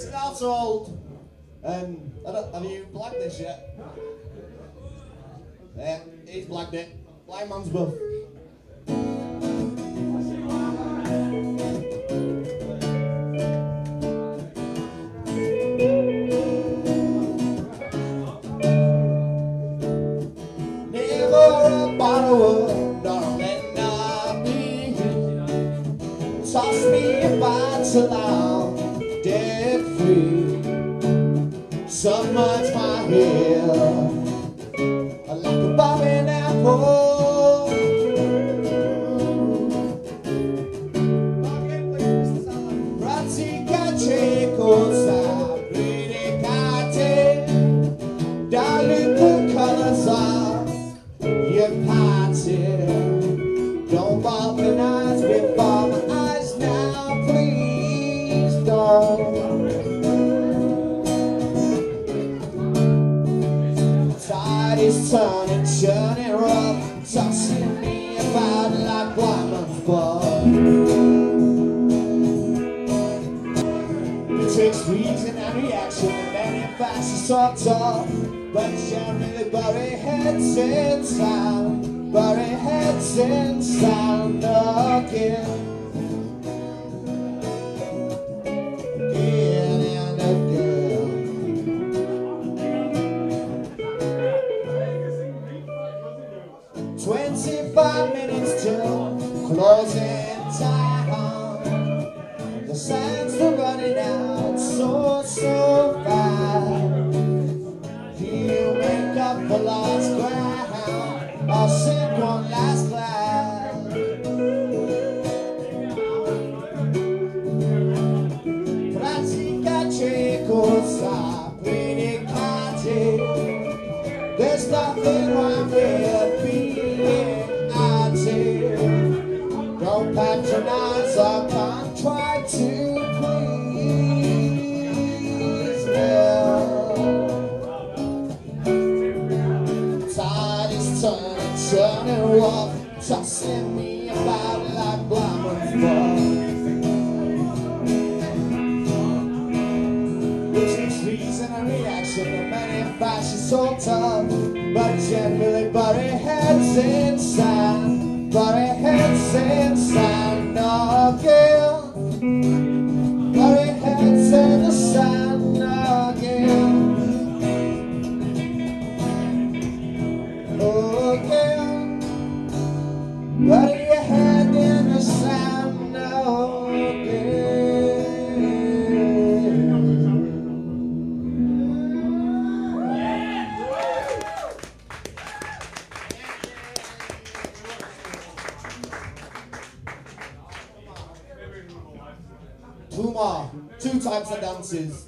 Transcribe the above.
It's not old. And I don't, have you blagged this yet? Yeah, he's blagged it. Blind man's buff. Never dead free. Much my hair like a bobbing apple. Pratica cosa, predicate, darling, the colors your party. Don't balkanize before my turning, turning rough, tossing me about like blind bug. It takes reason and reaction and many facts to sort of But generally bury heads in sound Bury heads in sound Again 45 minutes till closing time. The signs were running out so, so fast. You make up for lost ground. I'll sing one last class. There's nothing wrong way Patronize or come try to please me Tide is turning, turning rough Tossing me about like fuck It reason and reaction and many fashions so tough But generally bury heads in sand Bury heads Two types of dances.